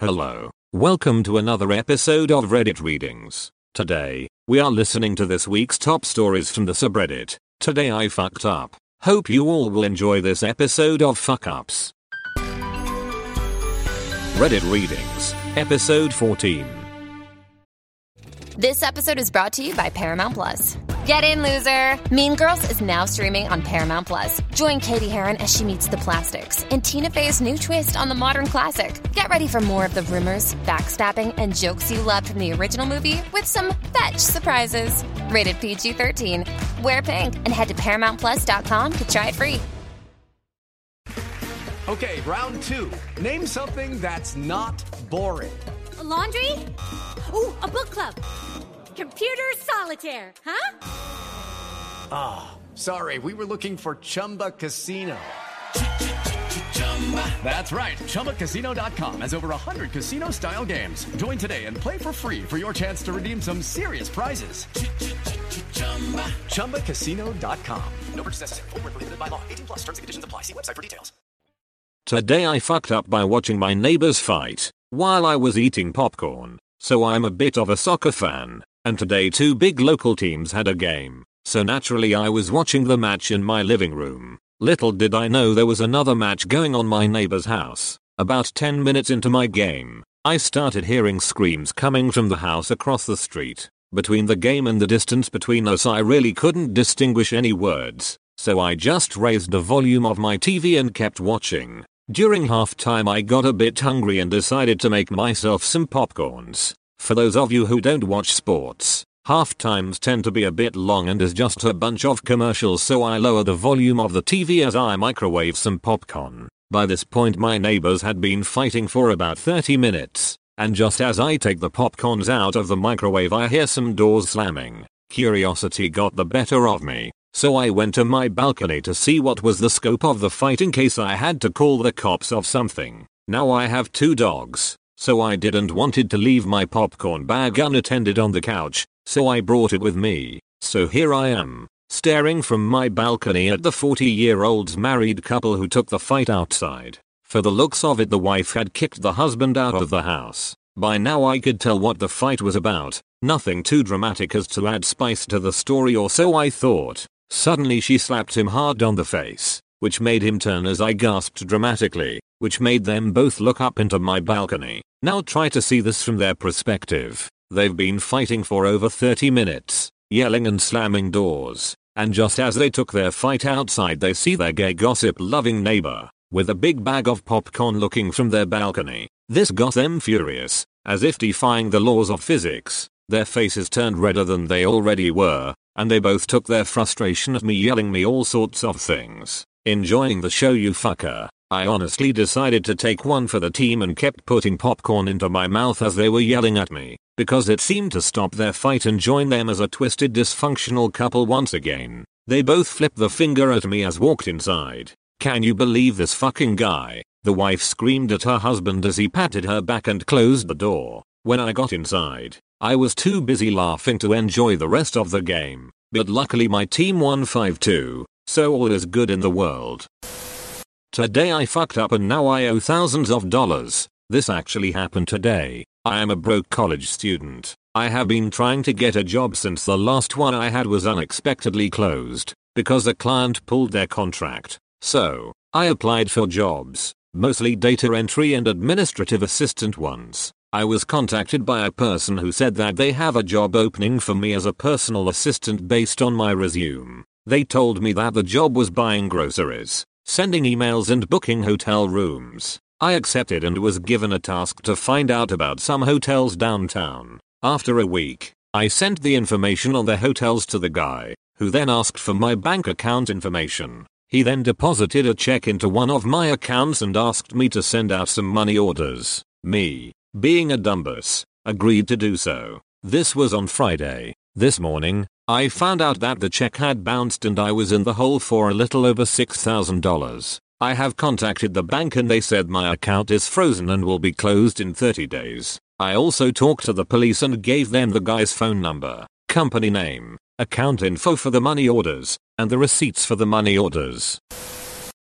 Hello. Welcome to another episode of Reddit Readings. Today, we are listening to this week's top stories from the subreddit. Today I fucked up. Hope you all will enjoy this episode of Fuck Ups. Reddit Readings, Episode 14. This episode is brought to you by Paramount Plus. Get in, loser! Mean Girls is now streaming on Paramount Plus. Join Cady Heron as she meets the plastics in Tina Fey's new twist on the modern classic. Get ready for more of the rumors, backstabbing, and jokes you loved from the original movie with some fetch surprises. Rated PG 13. Wear pink and head to ParamountPlus.com to try it free. Okay, round two. Name something that's not boring. A laundry? Ooh, a book club. Computer solitaire, huh? Ah, sorry, we were looking for Chumba Casino. That's right. ChumbaCasino.com has over 100 casino style games. Join today and play for free for your chance to redeem some serious prizes. ChumbaCasino.com. No purchase necessary. Void where prohibited by law. 18 plus terms and conditions apply. See website for details. Today I fucked up by watching my neighbors fight while I was eating popcorn. So I'm a bit of a soccer fan, and today two big local teams had a game. So naturally I was watching the match in my living room. Little did I know there was another match going on my neighbor's house. About 10 minutes into my game, I started hearing screams coming from the house across the street. Between the game and the distance between us I really couldn't distinguish any words, so I just raised the volume of my TV and kept watching. During halftime I got a bit hungry and decided to make myself some popcorns. For those of you who don't watch sports, half times tend to be a bit long and is just a bunch of commercials so I lower the volume of the TV as I microwave some popcorn. By this point my neighbors had been fighting for about 30 minutes, and just as I take the popcorns out of the microwave I hear some doors slamming. Curiosity got the better of me, so I went to my balcony to see what was the scope of the fight in case I had to call the cops of something. Now I have two dogs, so I didn't wanted to leave my popcorn bag unattended on the couch, so I brought it with me. So here I am, staring from my balcony at the 40 year old's married couple who took the fight outside. For the looks of it the wife had kicked the husband out of the house. By now I could tell what the fight was about, nothing too dramatic as to add spice to the story or so I thought. Suddenly she slapped him hard on the face, which made him turn as I gasped dramatically, which made them both look up into my balcony. Now try to see this from their perspective. They've been fighting for over 30 minutes, yelling and slamming doors, and just as they took their fight outside they see their gay gossip loving neighbor, with a big bag of popcorn looking from their balcony. This got them furious, as if defying the laws of physics. Their faces turned redder than they already were, and they both took their frustration at me yelling me all sorts of things. Enjoying the show you fucker. I honestly decided to take one for the team and kept putting popcorn into my mouth as they were yelling at me, because it seemed to stop their fight and join them as a twisted dysfunctional couple once again. They both flipped the finger at me as walked inside. Can you believe this fucking guy? The wife screamed at her husband as he patted her back and closed the door. When I got inside, I was too busy laughing to enjoy the rest of the game, but luckily my team won 5-2, so all is good in the world. Today I fucked up and now I owe thousands of dollars. This actually happened today. I am a broke college student. I have been trying to get a job since the last one I had was unexpectedly closed because a client pulled their contract. So, I applied for jobs, mostly data entry and administrative assistant ones. I was contacted by a person who said that they have a job opening for me as a personal assistant based on my resume. They told me that the job was buying groceries, sending emails and booking hotel rooms. I accepted and was given a task to find out about some hotels downtown. After a week, I sent the information on the hotels to the guy, who then asked for my bank account information. He then deposited a check into one of my accounts and asked me to send out some money orders. Me, being a dumbus, agreed to do so. This was on Friday. This morning, I found out that the check had bounced and I was in the hole for a little over $6,000. I have contacted the bank and they said my account is frozen and will be closed in 30 days. I also talked to the police and gave them the guy's phone number, company name, account info for the money orders, and the receipts for the money orders.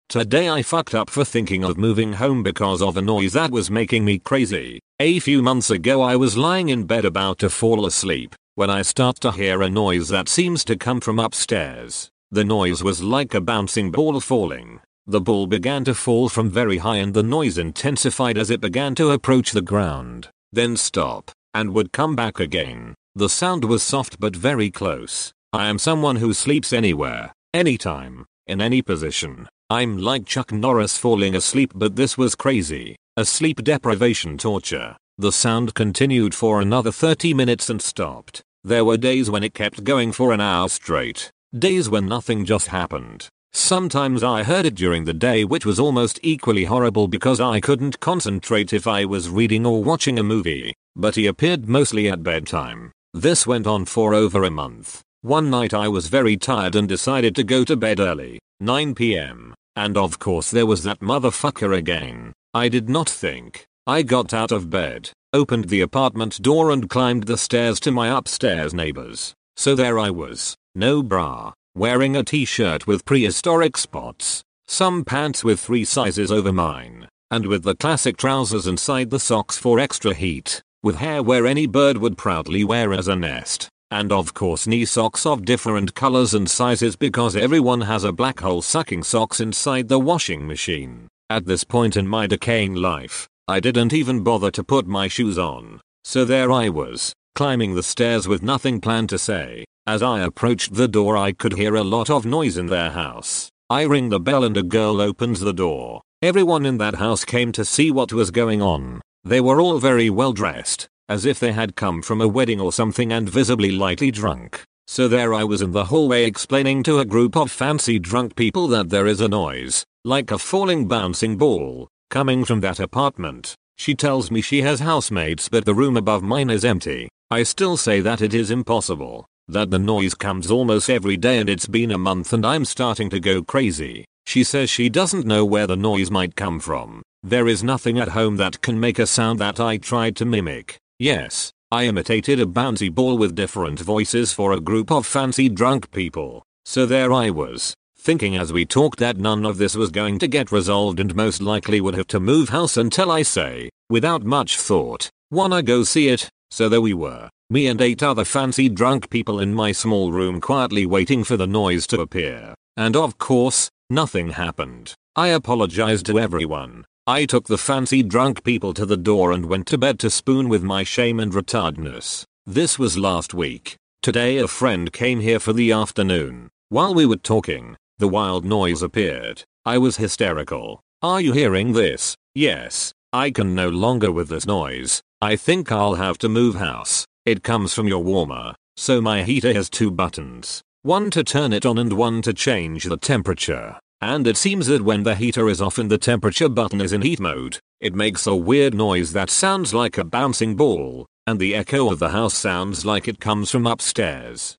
Today I fucked up for thinking of moving home because of a noise that was making me crazy. A few months ago I was lying in bed about to fall asleep when I start to hear a noise that seems to come from upstairs. The noise was like a bouncing ball falling. The ball began to fall from very high and the noise intensified as it began to approach the ground, then stop, and would come back again. The sound was soft but very close. I am someone who sleeps anywhere, anytime, in any position. I'm like Chuck Norris falling asleep but this was crazy. A sleep deprivation torture. The sound continued for another 30 minutes and stopped. There were days when it kept going for an hour straight. Days when nothing just happened. Sometimes I heard it during the day which was almost equally horrible because I couldn't concentrate if I was reading or watching a movie. But he appeared mostly at bedtime. This went on for over a month. One night I was very tired and decided to go to bed early. 9 pm. And of course there was that motherfucker again. I did not think. I got out of bed, opened the apartment door and climbed the stairs to my upstairs neighbors. So there I was, no bra, wearing a t-shirt with prehistoric spots, some pants with three sizes over mine, and with the classic trousers inside the socks for extra heat, with hair where any bird would proudly wear as a nest. And of course knee socks of different colors and sizes because everyone has a black hole sucking socks inside the washing machine. At this point in my decaying life, I didn't even bother to put my shoes on. So there I was, climbing the stairs with nothing planned to say. As I approached the door I could hear a lot of noise in their house. I ring the bell and a girl opens the door. Everyone in that house came to see what was going on. They were all very well dressed, as if they had come from a wedding or something and visibly lightly drunk. So there I was in the hallway explaining to a group of fancy drunk people that there is a noise, like a falling bouncing ball, coming from that apartment. She tells me she has housemates but the room above mine is empty. I still say that it is impossible, that the noise comes almost every day and it's been a month and I'm starting to go crazy. She says she doesn't know where the noise might come from. There is nothing at home that can make a sound that I tried to mimic. Yes, I imitated a bouncy ball with different voices for a group of fancy drunk people. So there I was, thinking as we talked that none of this was going to get resolved and most likely would have to move house until I say, without much thought, wanna go see it, so there we were, me and eight other fancy drunk people in my small room quietly waiting for the noise to appear. And of course, nothing happened. I apologized to everyone, I took the fancy drunk people to the door and went to bed to spoon with my shame and retardness. This was last week. Today a friend came here for the afternoon. While we were talking, the wild noise appeared. I was hysterical. Are you hearing this? Yes. I can no longer with this noise. I think I'll have to move house. It comes from your warmer. So my heater has two buttons. One to turn it on and one to change the temperature. And it seems that when the heater is off and the temperature button is in heat mode, it makes a weird noise that sounds like a bouncing ball, and the echo of the house sounds like it comes from upstairs.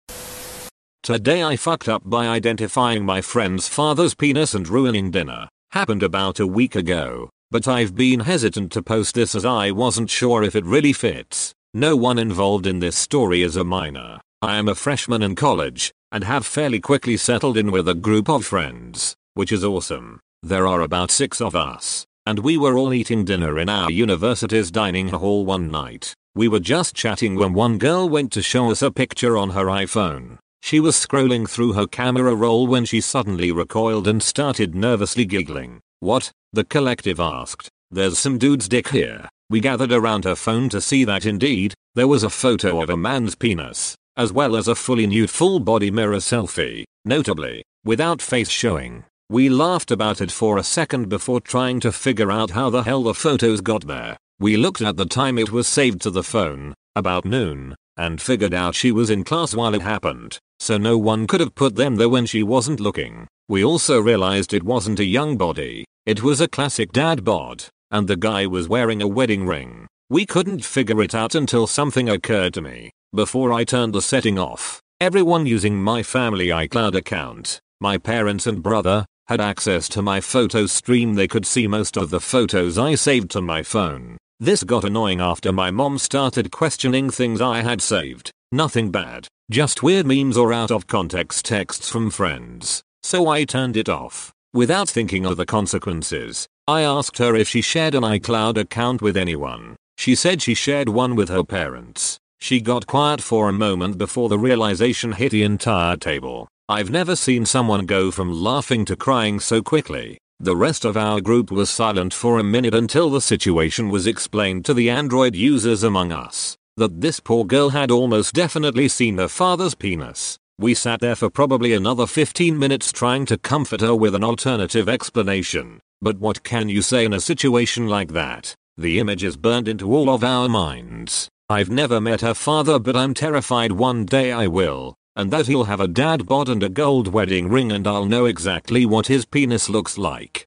Today I fucked up by identifying my friend's father's penis and ruining dinner. Happened about a week ago, but I've been hesitant to post this as I wasn't sure if it really fits. No one involved in this story is a minor. I am a freshman in college, and have fairly quickly settled in with a group of friends which is awesome. There are about six of us, and we were all eating dinner in our university's dining hall one night. We were just chatting when one girl went to show us a picture on her iPhone. She was scrolling through her camera roll when she suddenly recoiled and started nervously giggling. What? The collective asked. There's some dude's dick here. We gathered around her phone to see that indeed, there was a photo of a man's penis, as well as a fully nude full body mirror selfie, notably, without face showing. We laughed about it for a second before trying to figure out how the hell the photos got there. We looked at the time it was saved to the phone, about noon, and figured out she was in class while it happened, so no one could have put them there when she wasn't looking. We also realized it wasn't a young body, it was a classic dad bod, and the guy was wearing a wedding ring. We couldn't figure it out until something occurred to me. Before I turned the setting off, everyone using my family iCloud account, my parents and brother, had access to my photo stream they could see most of the photos I saved to my phone. This got annoying after my mom started questioning things I had saved. Nothing bad, just weird memes or out of context texts from friends. So I turned it off. Without thinking of the consequences, I asked her if she shared an iCloud account with anyone. She said she shared one with her parents. She got quiet for a moment before the realization hit the entire table. I've never seen someone go from laughing to crying so quickly. The rest of our group was silent for a minute until the situation was explained to the Android users among us that this poor girl had almost definitely seen her father's penis. We sat there for probably another 15 minutes trying to comfort her with an alternative explanation. But what can you say in a situation like that? The image is burned into all of our minds. I've never met her father but I'm terrified one day I will. And that he'll have a dad bod and a gold wedding ring and I'll know exactly what his penis looks like.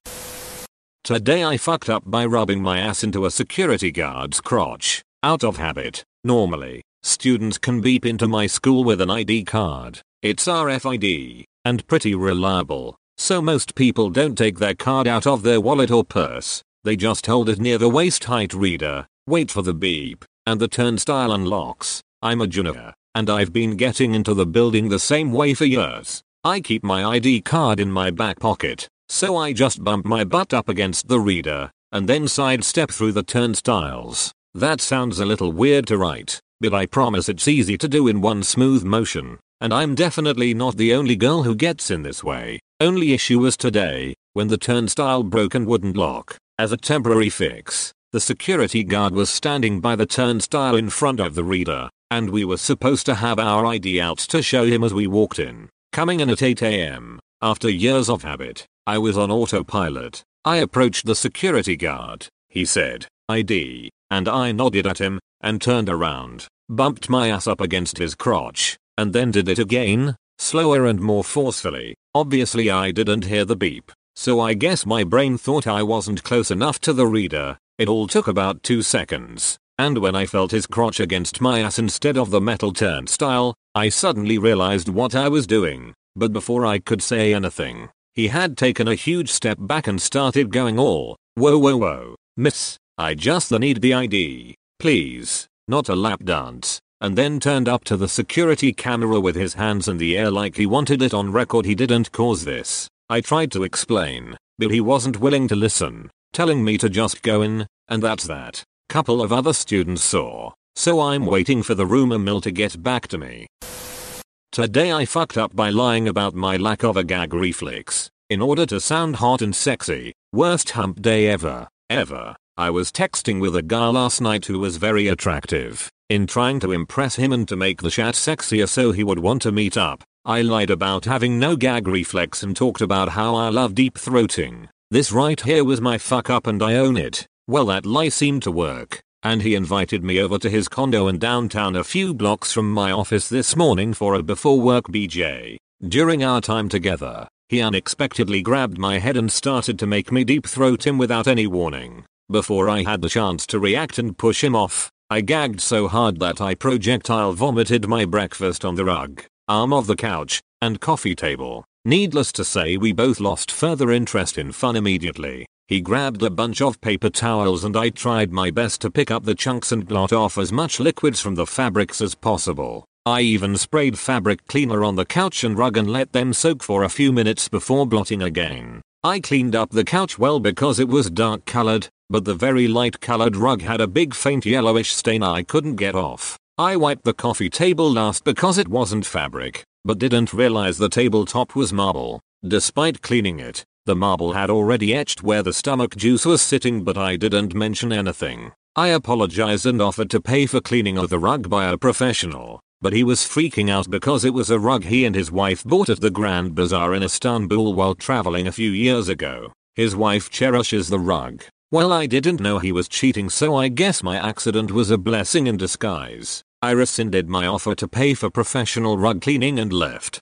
Today I fucked up by rubbing my ass into a security guard's crotch. Out of habit. Normally, Students can beep into my school with an ID card. It's RFID, and pretty reliable, so most people don't take their card out of their wallet or purse. They just hold it near the waist height reader, wait for the beep, and the turnstile unlocks. I'm a junior, and I've been getting into the building the same way for years. I keep my ID card in my back pocket, so I just bump my butt up against the reader, and then sidestep through the turnstiles. That sounds a little weird to write, but I promise it's easy to do in one smooth motion, and I'm definitely not the only girl who gets in this way. Only issue was today, when the turnstile broke and wouldn't lock. As a temporary fix, the security guard was standing by the turnstile in front of the reader, and we were supposed to have our ID out to show him as we walked in. Coming in at 8am, after years of habit, I was on autopilot. I approached the security guard. He said, ID, and I nodded at him, and turned around, bumped my ass up against his crotch, and then did it again, slower and more forcefully. Obviously I didn't hear the beep, so I guess my brain thought I wasn't close enough to the reader. It all took about 2 seconds, and when I felt his crotch against my ass instead of the metal turnstile, I suddenly realized what I was doing. But before I could say anything, he had taken a huge step back and started going all, whoa whoa whoa, miss, I just need the ID. Please, not a lap dance. And then turned up to the security camera with his hands in the air like he wanted it on record he didn't cause this. I tried to explain, but he wasn't willing to listen, telling me to just go in, and that's that. Couple of other students saw, so I'm waiting for the rumor mill to get back to me. Today I fucked up by lying about my lack of a gag reflex, in order to sound hot and sexy. Worst hump day ever, ever. I was texting with a guy last night who was very attractive. In trying to impress him and to make the chat sexier so he would want to meet up, I lied about having no gag reflex and talked about how I love deep throating. This right here was my fuck up and I own it. Well that lie seemed to work, and he invited me over to his condo in downtown a few blocks from my office this morning for a before work BJ. During our time together, he unexpectedly grabbed my head and started to make me deep throat him without any warning. Before I had the chance to react and push him off, I gagged so hard that I projectile vomited my breakfast on the rug, arm of the couch, and coffee table. Needless to say we both lost further interest in fun immediately. He grabbed a bunch of paper towels and I tried my best to pick up the chunks and blot off as much liquids from the fabrics as possible. I even sprayed fabric cleaner on the couch and rug and let them soak for a few minutes before blotting again. I cleaned up the couch well because it was dark colored, but the very light colored rug had a big faint yellowish stain I couldn't get off. I wiped the coffee table last because it wasn't fabric, but didn't realize the tabletop was marble. Despite cleaning it, the marble had already etched where the stomach juice was sitting but I didn't mention anything. I apologized and offered to pay for cleaning of the rug by a professional, but he was freaking out because it was a rug he and his wife bought at the Grand Bazaar in Istanbul while traveling a few years ago. His wife cherishes the rug, well I didn't know he was cheating so I guess my accident was a blessing in disguise. I rescinded my offer to pay for professional rug cleaning and left.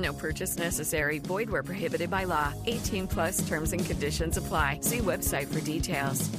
No purchase necessary. Void where prohibited by law. 18 plus terms and conditions apply. See website for details.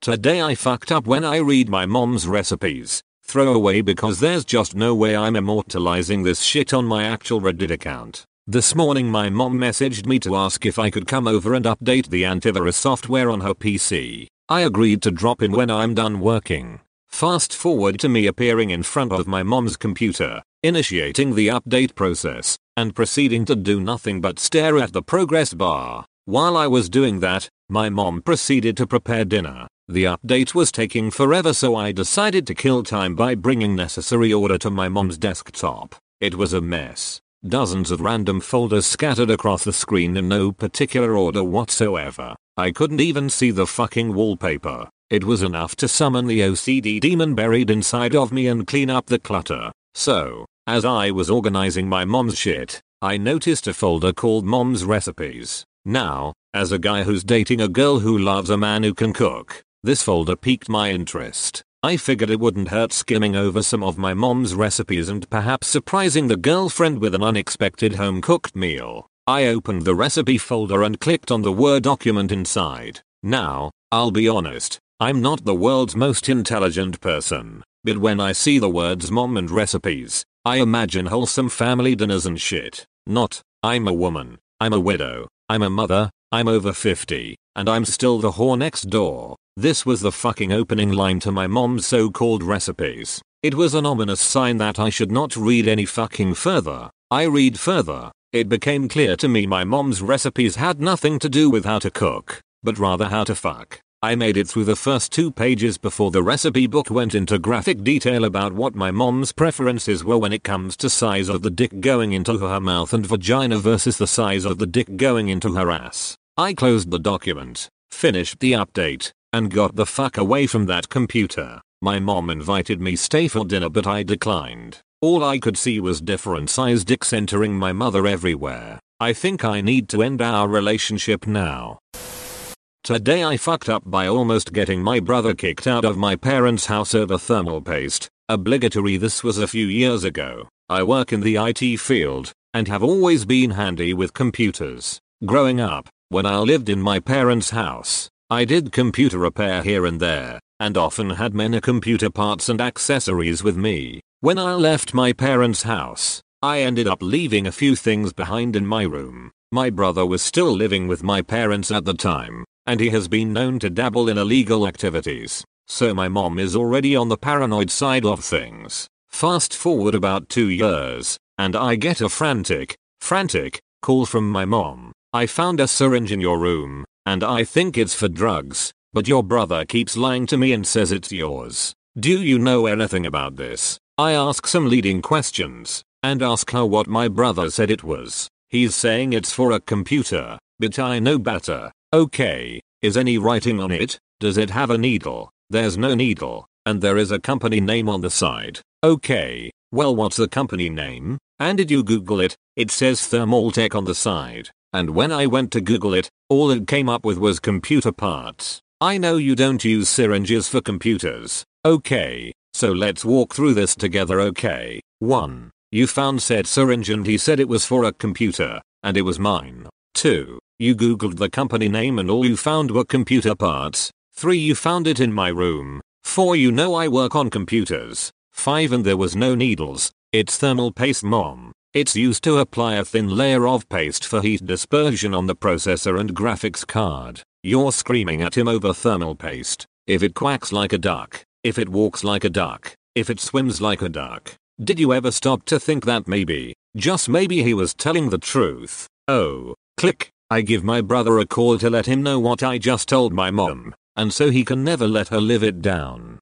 Today I fucked up when I read my mom's recipes. Throw away because there's just no way I'm immortalizing this shit on my actual Reddit account. This morning my mom messaged me to ask if I could come over and update the antivirus software on her PC. I agreed to drop in when I'm done working. Fast forward to me appearing in front of my mom's computer, initiating the update process, and proceeding to do nothing but stare at the progress bar. While I was doing that, my mom proceeded to prepare dinner. The update was taking forever so I decided to kill time by bringing necessary order to my mom's desktop. It was a mess. Dozens of random folders scattered across the screen in no particular order whatsoever. I couldn't even see the fucking wallpaper. It was enough to summon the OCD demon buried inside of me and clean up the clutter. So, as I was organizing my mom's shit, I noticed a folder called Mom's Recipes. Now, as a guy who's dating a girl who loves a man who can cook, this folder piqued my interest. I figured it wouldn't hurt skimming over some of my mom's recipes and perhaps surprising the girlfriend with an unexpected home cooked meal. I opened the recipe folder and clicked on the Word document inside. Now, I'll be honest, I'm not the world's most intelligent person, but when I see the words mom and recipes, I imagine wholesome family dinners and shit. Not, I'm a woman, I'm a widow, I'm a mother, I'm over 50, and I'm still the whore next door. This was the fucking opening line to my mom's so-called recipes. It was an ominous sign that I should not read any fucking further. I read further. It became clear to me my mom's recipes had nothing to do with how to cook, but rather how to fuck. I made it through the first two pages before the recipe book went into graphic detail about what my mom's preferences were when it comes to size of the dick going into her mouth and vagina versus the size of the dick going into her ass. I closed the document, finished the update, and got the fuck away from that computer. My mom invited me stay for dinner but I declined. All I could see was different sized dicks entering my mother everywhere. I think I need to end our relationship now. Today I fucked up by almost getting my brother kicked out of my parents' house over thermal paste. Obligatory this was a few years ago. I work in the IT field and have always been handy with computers. Growing up, when I lived in my parents' house, I did computer repair here and there, and often had many computer parts and accessories with me. When I left my parents' house, I ended up leaving a few things behind in my room. My brother was still living with my parents at the time, and he has been known to dabble in illegal activities. So my mom is already on the paranoid side of things. Fast forward about two years, and I get a frantic, frantic, call from my mom. I found a syringe in your room, and I think it's for drugs, but your brother keeps lying to me and says it's yours. Do you know anything about this? I ask some leading questions, and ask her what my brother said it was. He's saying it's for a computer, but I know better. Okay, is any writing on it? Does it have a needle? There's no needle, and there is a company name on the side. Okay, well what's the company name? And did you google it? It says Thermaltake on the side. And when I went to Google it, all it came up with was computer parts. I know you don't use syringes for computers. Okay, so let's walk through this together okay. 1. You found said syringe and he said it was for a computer, and it was mine. 2. You googled the company name and all you found were computer parts. 3. You found it in my room. 4. You know I work on computers. 5. And there was no needles. It's thermal paste mom. It's used to apply a thin layer of paste for heat dispersion on the processor and graphics card. You're screaming at him over thermal paste. If it quacks like a duck, if it walks like a duck, if it swims like a duck. Did you ever stop to think that maybe, just maybe he was telling the truth? Oh, click. I give my brother a call to let him know what I just told my mom, and so he can never let her live it down.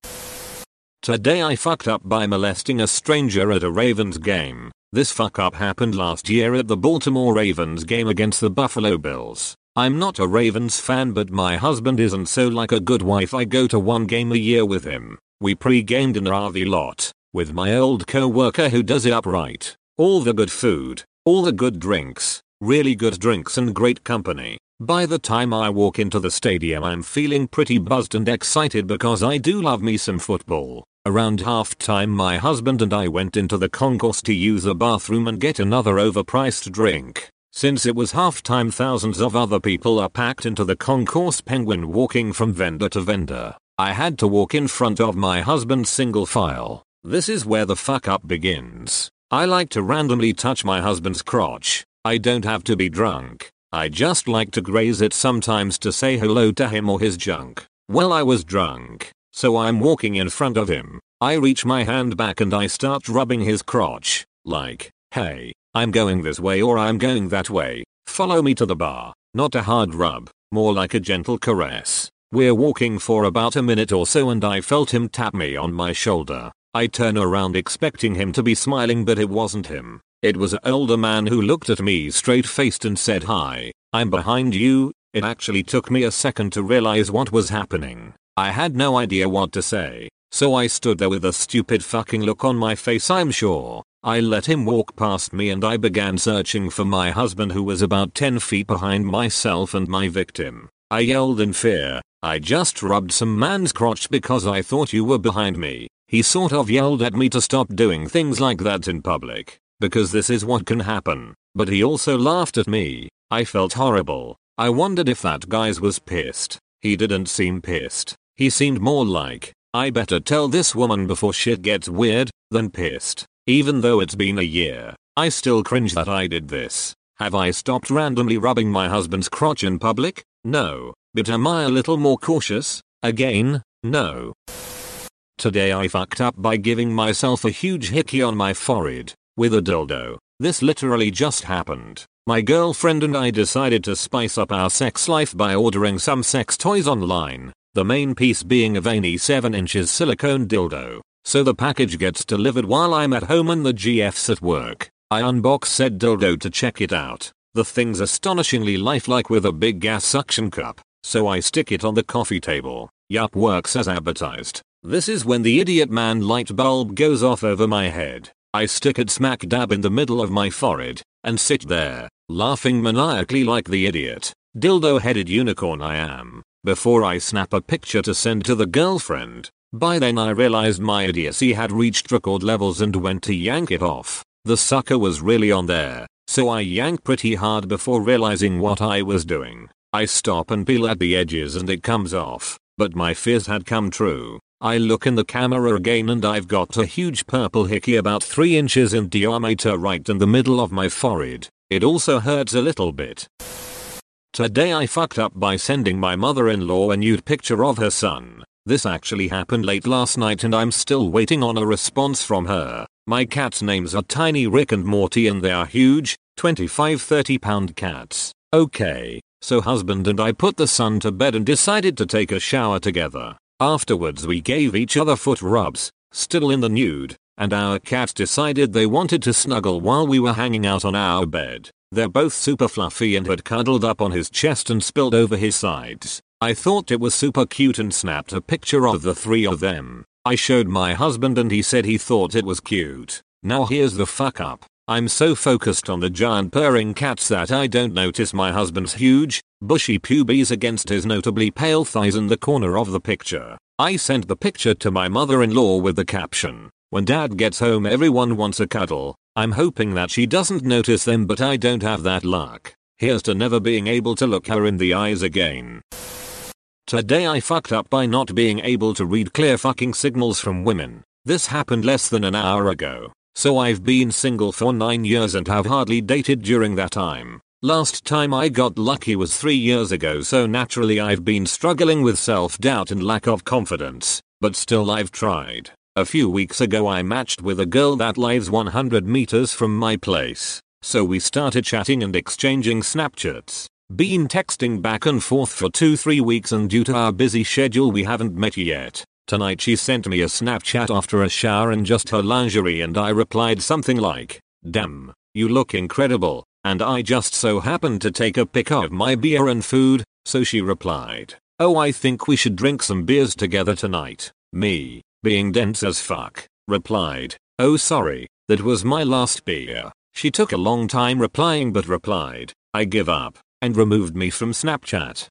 Today I fucked up by molesting a stranger at a Ravens game. This fuck up happened last year at the Baltimore Ravens game against the Buffalo Bills. I'm not a Ravens fan but my husband isn't so like a good wife I go to one game a year with him. We pre-gamed in a RV lot with my old co-worker who does it upright. All the good food, all the good drinks, really good drinks and great company. By the time I walk into the stadium I'm feeling pretty buzzed and excited because I do love me some football. Around halftime my husband and I went into the concourse to use a bathroom and get another overpriced drink. Since it was halftime thousands of other people are packed into the concourse penguin walking from vendor to vendor. I had to walk in front of my husband's single file. This is where the fuck up begins. I like to randomly touch my husband's crotch. I don't have to be drunk. I just like to graze it sometimes to say hello to him or his junk. Well I was drunk, so I'm walking in front of him. I reach my hand back and I start rubbing his crotch, like, hey, I'm going this way or I'm going that way. Follow me to the bar. Not a hard rub, more like a gentle caress. We're walking for about a minute or so and I felt him tap me on my shoulder. I turn around expecting him to be smiling but it wasn't him. It was an older man who looked at me straight faced and said hi, I'm behind you. It actually took me a second to realize what was happening. I had no idea what to say. So I stood there with a stupid fucking look on my face I'm sure. I let him walk past me and I began searching for my husband who was about 10 feet behind myself and my victim. I yelled in fear, I just rubbed some man's crotch because I thought you were behind me. He sort of yelled at me to stop doing things like that in public, because this is what can happen. But he also laughed at me. I felt horrible. I wondered if that guy's was pissed. He didn't seem pissed. He seemed more like, I better tell this woman before shit gets weird, than pissed. Even though it's been a year, I still cringe that I did this. Have I stopped randomly rubbing my husband's crotch in public? No. But am I a little more cautious? Again, no. Today I fucked up by giving myself a huge hickey on my forehead with a dildo. This literally just happened. My girlfriend and I decided to spice up our sex life by ordering some sex toys online, the main piece being a veiny 7 inches silicone dildo. So the package gets delivered while I'm at home and the GF's at work. I unbox said dildo to check it out. The thing's astonishingly lifelike with a big gas suction cup, so I stick it on the coffee table. Yup works as advertised. This is when the idiot man light bulb goes off over my head. I stick it smack dab in the middle of my forehead, and sit there, laughing maniacally like the idiot, dildo headed unicorn I am, before I snap a picture to send to the girlfriend. By then I realized my idiocy had reached record levels and went to yank it off. The sucker was really on there, so I yank pretty hard before realizing what I was doing. I stop and peel at the edges and it comes off, but my fears had come true. I look in the camera again and I've got a huge purple hickey about 3 inches in diameter right in the middle of my forehead. It also hurts a little bit. Today I fucked up by sending my mother-in-law a nude picture of her son. This actually happened late last night and I'm still waiting on a response from her. My cat's names are Tiny Rick and Morty and they are huge, 25-30 pound cats. Okay, so husband and I put the son to bed and decided to take a shower together. Afterwards we gave each other foot rubs, still in the nude, and our cat decided they wanted to snuggle while we were hanging out on our bed. They're both super fluffy and had cuddled up on his chest and spilled over his sides. I thought it was super cute and snapped a picture of the three of them. I showed my husband and he said he thought it was cute. Now here's the fuck up. I'm so focused on the giant purring cats that I don't notice my husband's huge, bushy pubes against his notably pale thighs in the corner of the picture. I sent the picture to my mother-in-law with the caption, when dad gets home everyone wants a cuddle. I'm hoping that she doesn't notice them but I don't have that luck. Here's to never being able to look her in the eyes again. Today I fucked up by not being able to read clear fucking signals from women. This happened less than an hour ago. So I've been single for 9 years and have hardly dated during that time. Last time I got lucky was 3 years ago so naturally I've been struggling with self-doubt and lack of confidence. But still I've tried. A few weeks ago I matched with a girl that lives 100 meters from my place. So we started chatting and exchanging Snapchats. Been texting back and forth for 2-3 weeks and due to our busy schedule we haven't met yet. Tonight she sent me a Snapchat after a shower in just her lingerie and I replied something like, Damn, you look incredible, and I just so happened to take a pic of my beer and food, so she replied, Oh I think we should drink some beers together tonight. Me, being dense as fuck, replied, Oh sorry, that was my last beer. She took a long time replying but replied, I give up and removed me from Snapchat.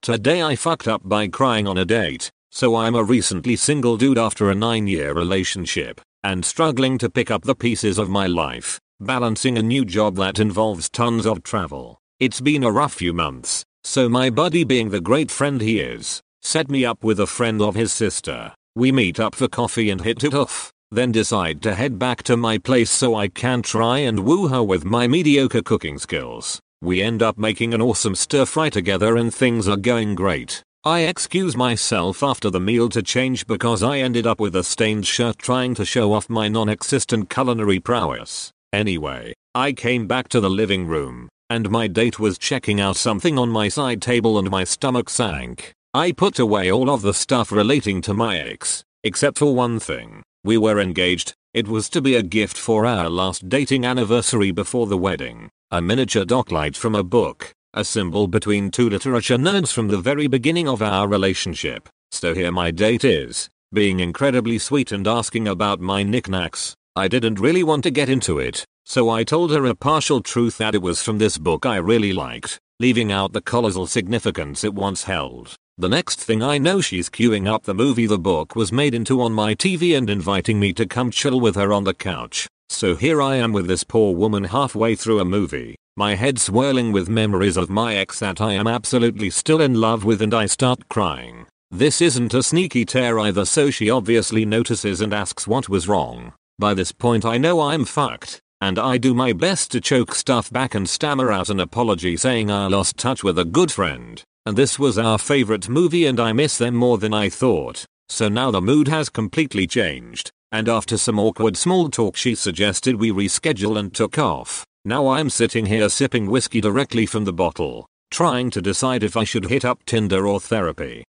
Today I fucked up by crying on a date, so I'm a recently single dude after a 9 year relationship, and struggling to pick up the pieces of my life, balancing a new job that involves tons of travel. It's been a rough few months, so my buddy being the great friend he is, set me up with a friend of his sister. We meet up for coffee and hit it off, then decide to head back to my place so I can try and woo her with my mediocre cooking skills. We end up making an awesome stir fry together and things are going great. I excuse myself after the meal to change because I ended up with a stained shirt trying to show off my non-existent culinary prowess. Anyway, I came back to the living room, and my date was checking out something on my side table and my stomach sank. I put away all of the stuff relating to my ex, except for one thing. We were engaged, it was to be a gift for our last dating anniversary before the wedding. A miniature dock light from a book, a symbol between two literature nerds from the very beginning of our relationship. So here my date is, being incredibly sweet and asking about my knickknacks. I didn't really want to get into it, so I told her a partial truth that it was from this book I really liked, leaving out the colossal significance it once held. The next thing I know she's queuing up the movie the book was made into on my TV and inviting me to come chill with her on the couch. So here I am with this poor woman halfway through a movie, my head swirling with memories of my ex that I am absolutely still in love with and I start crying. This isn't a sneaky tear either so she obviously notices and asks what was wrong. By this point I know I'm fucked, and I do my best to choke stuff back and stammer out an apology saying I lost touch with a good friend, and this was our favorite movie and I miss them more than I thought. So now the mood has completely changed, and after some awkward small talk she suggested we reschedule and took off. Now I'm sitting here sipping whiskey directly from the bottle, trying to decide if I should hit up Tinder or therapy.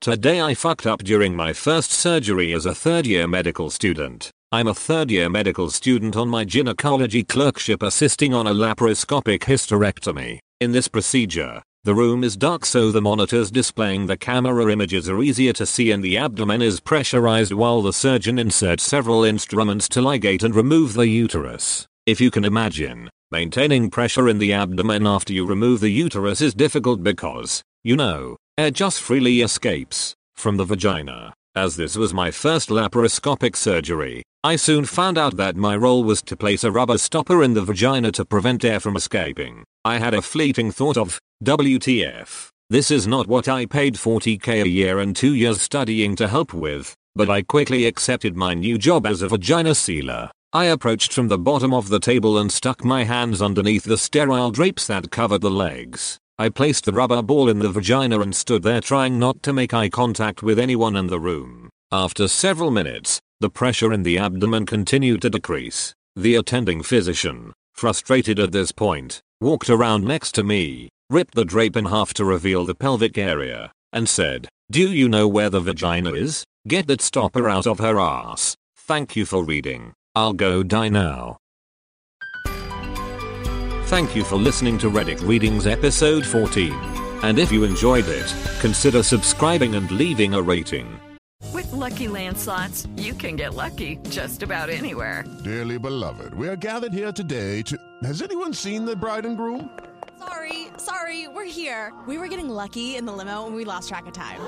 Today I fucked up during my first surgery as a third year medical student. I'm a third year medical student on my gynecology clerkship assisting on a laparoscopic hysterectomy. In this procedure, the room is dark so the monitors displaying the camera images are easier to see and the abdomen is pressurized while the surgeon inserts several instruments to ligate and remove the uterus. If you can imagine, maintaining pressure in the abdomen after you remove the uterus is difficult because, you know, air just freely escapes from the vagina. As this was my first laparoscopic surgery, I soon found out that my role was to place a rubber stopper in the vagina to prevent air from escaping. I had a fleeting thought of, WTF. This is not what I paid 40k a year and 2 years studying to help with, but I quickly accepted my new job as a vagina sealer. I approached from the bottom of the table and stuck my hands underneath the sterile drapes that covered the legs. I placed the rubber ball in the vagina and stood there trying not to make eye contact with anyone in the room. After several minutes, the pressure in the abdomen continued to decrease. The attending physician, frustrated at this point, walked around next to me, ripped the drape in half to reveal the pelvic area, and said, Do you know where the vagina is? Get that stopper out of her ass. Thank you for reading. I'll go die now. Thank you for listening to Reddit Readings episode 14. And if you enjoyed it, consider subscribing and leaving a rating. With Lucky Land slots, you can get lucky just about anywhere. Dearly beloved, we are gathered here today to. Has anyone seen the bride and groom? Sorry, sorry, we're here. We were getting lucky in the limo and we lost track of time.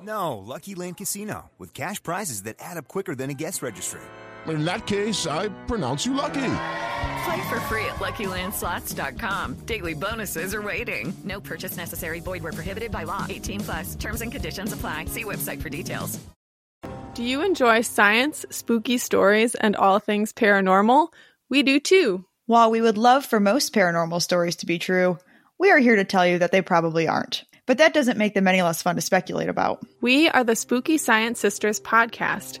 No, Lucky Land Casino, with cash prizes that add up quicker than a guest registry. In that case, I pronounce you lucky. Play for free at LuckyLandSlots.com. Daily bonuses are waiting. No purchase necessary. Void where prohibited by law. 18 plus. Terms and conditions apply. See website for details. Do you enjoy science, spooky stories, and all things paranormal? We do too. While we would love for most paranormal stories to be true, we are here to tell you that they probably aren't. But that doesn't make them any less fun to speculate about. We are the Spooky Science Sisters podcast.